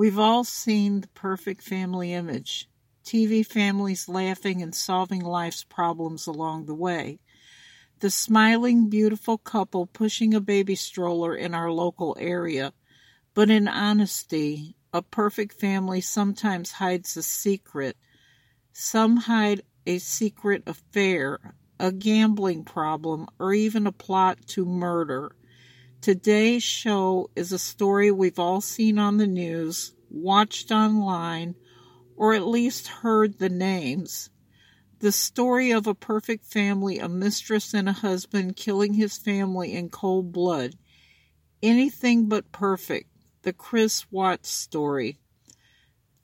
We've all seen the perfect family image TV families laughing and solving life's problems along the way. The smiling, beautiful couple pushing a baby stroller in our local area. But in honesty, a perfect family sometimes hides a secret. Some hide a secret affair, a gambling problem, or even a plot to murder. Today's show is a story we've all seen on the news, watched online, or at least heard the names. The story of a perfect family, a mistress and a husband killing his family in cold blood. Anything but perfect. The Chris Watts story.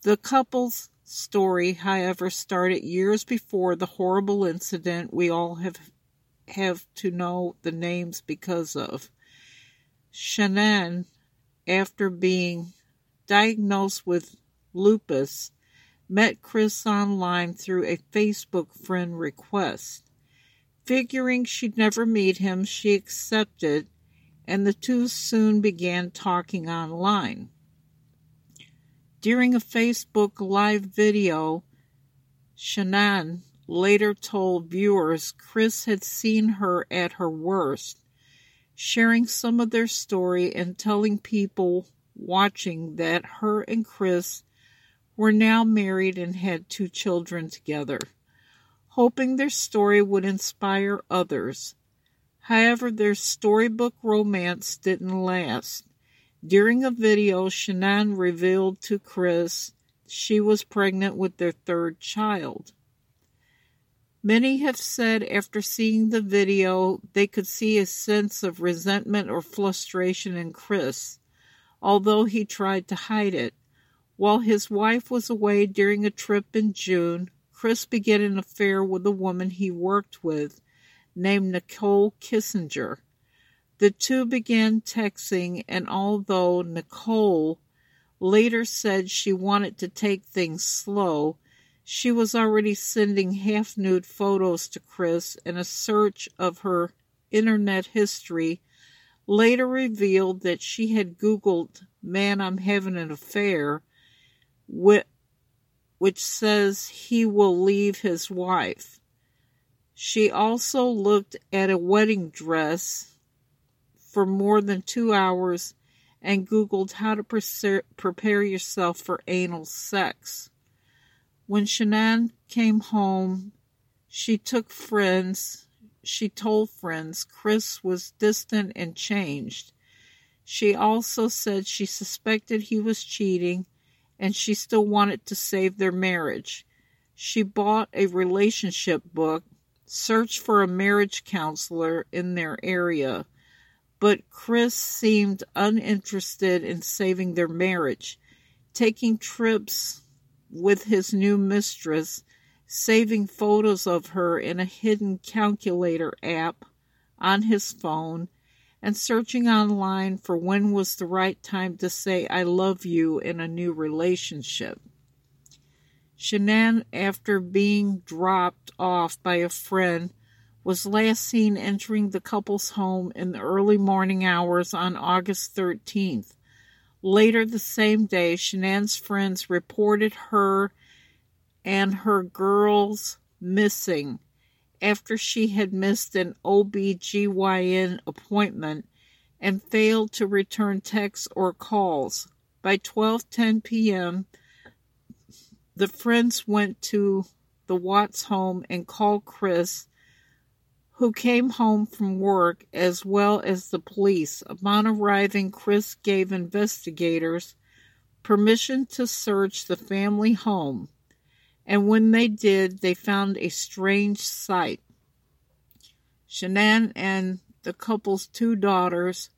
The couple's story, however, started years before the horrible incident we all have have to know the names because of. Shanann, after being diagnosed with lupus, met Chris online through a Facebook friend request. Figuring she'd never meet him, she accepted, and the two soon began talking online. During a Facebook live video, Shanann later told viewers Chris had seen her at her worst, sharing some of their story and telling people watching that her and Chris were now married and had two children together, hoping their story would inspire others. However, their storybook romance didn't last. During a video, Shanann revealed to Chris she was pregnant with their third child. Many have said after seeing the video they could see a sense of resentment or frustration in Chris, although he tried to hide it. While his wife was away during a trip in June, Chris began an affair with a woman he worked with named Nichol Kessinger. The two began texting, and although Nichol later said she wanted to take things slow, she was already sending half nude photos to Chris, and a search of her internet history later revealed that she had Googled Man, I'm Having an Affair which says he will leave his wife. She also looked at a wedding dress for more than two hours and Googled how to prepare yourself for anal sex. When Shanann came home, she took friends, she told friends Chris was distant and changed. She also said she suspected he was cheating and she still wanted to save their marriage. She bought a relationship book, searched for a marriage counselor in their area, but Chris seemed uninterested in saving their marriage, taking trips with his new mistress, saving photos of her in a hidden calculator app on his phone, and searching online for when was the right time to say I love you in a new relationship. Shanann, after being dropped off by a friend, was last seen entering the couple's home in the early morning hours on August 13th. Later the same day, Shanann's friends reported her and her girls missing after she had missed an OBGYN appointment and failed to return texts or calls. By 12:10 p.m., the friends went to the Watts home and called Chris, who came home from work, as well as the police. Upon arriving, Chris gave investigators permission to search the family home and when they did, they found a strange sight. Shanann and the couple's two daughters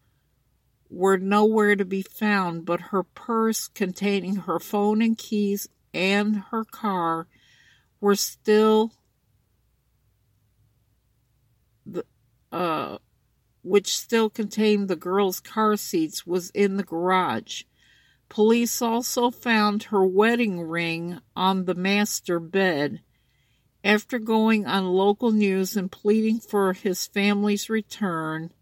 were nowhere to be found, but her purse containing her phone and keys and her car were still uh which still contained the girls' car seats was in the garage. Police also found her wedding ring on the master bed. After going on local news and pleading for his family's return,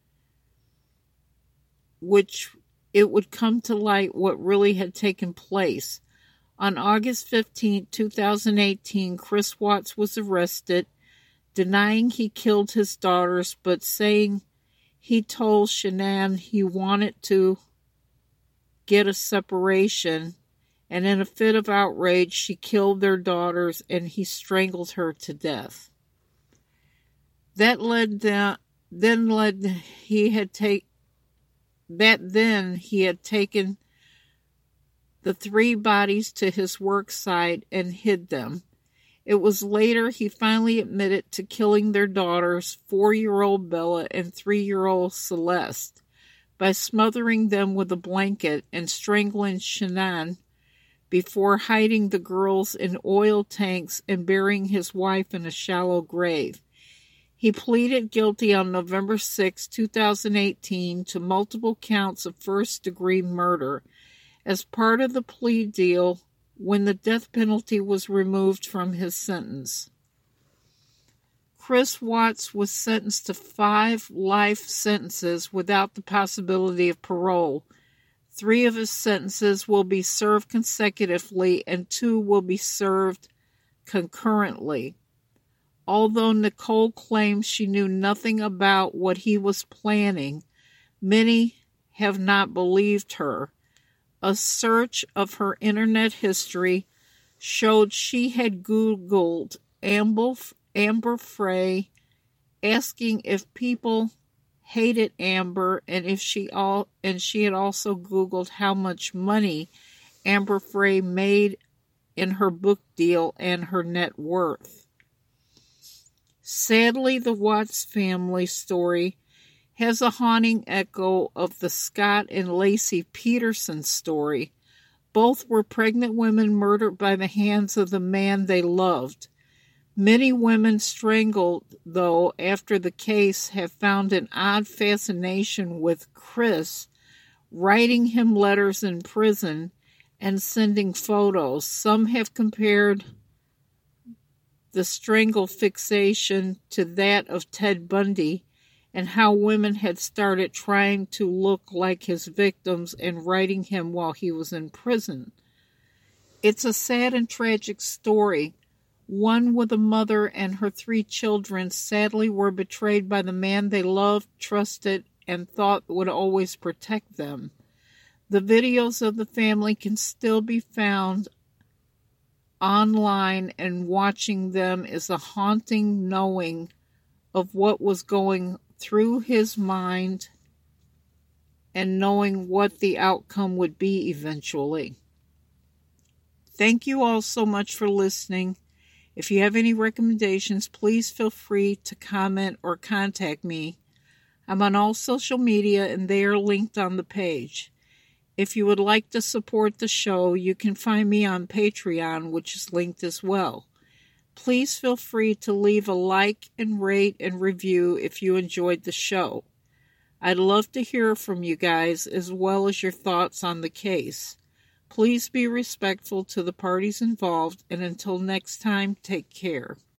which it would come to light what really had taken place. On August 15, 2018, Chris Watts was arrested, denying he killed his daughters, but saying he told Shanann he wanted to get a separation, and in a fit of outrage, she killed their daughters and he strangled her to death. That led down, then led he had take that then he had taken the three bodies to his work site and hid them. It was later he finally admitted to killing their daughters, four year old Bella and three year old Celeste, by smothering them with a blanket and strangling Shanann before hiding the girls in oil tanks and burying his wife in a shallow grave. He pleaded guilty on November 6, 2018, to multiple counts of first degree murder. As part of the plea deal, when the death penalty was removed from his sentence. Chris Watts was sentenced to five life sentences without the possibility of parole. Three of his sentences will be served consecutively, and two will be served concurrently. Although Nichol claims she knew nothing about what he was planning, many have not believed her. A search of her internet history showed she had Googled Amber, Frey, asking if people hated Amber and if she all and she had also Googled how much money Amber Frey made in her book deal and her net worth. Sadly, the Watts family story has a haunting echo of the Scott and Laci Peterson story. Both were pregnant women murdered by the hands of the man they loved. Many women strangled, though, after the case have found an odd fascination with Chris, writing him letters in prison and sending photos. Some have compared the strangle fixation to that of Ted Bundy and how women had started trying to look like his victims and writing him while he was in prison. It's a sad and tragic story. One with a mother and her three children sadly were betrayed by the man they loved, trusted, and thought would always protect them. The videos of the family can still be found online, and watching them is a haunting knowing of what was going through his mind and knowing what the outcome would be eventually. Thank you all so much for listening. If you have any recommendations, please feel free to comment or contact me. I'm on all social media and they are linked on the page. If you would like to support the show, you can find me on Patreon, which is linked as well. Please feel free to leave a like and rate and review if you enjoyed the show. I'd love to hear from you guys as well as your thoughts on the case. Please be respectful to the parties involved, and until next time, take care.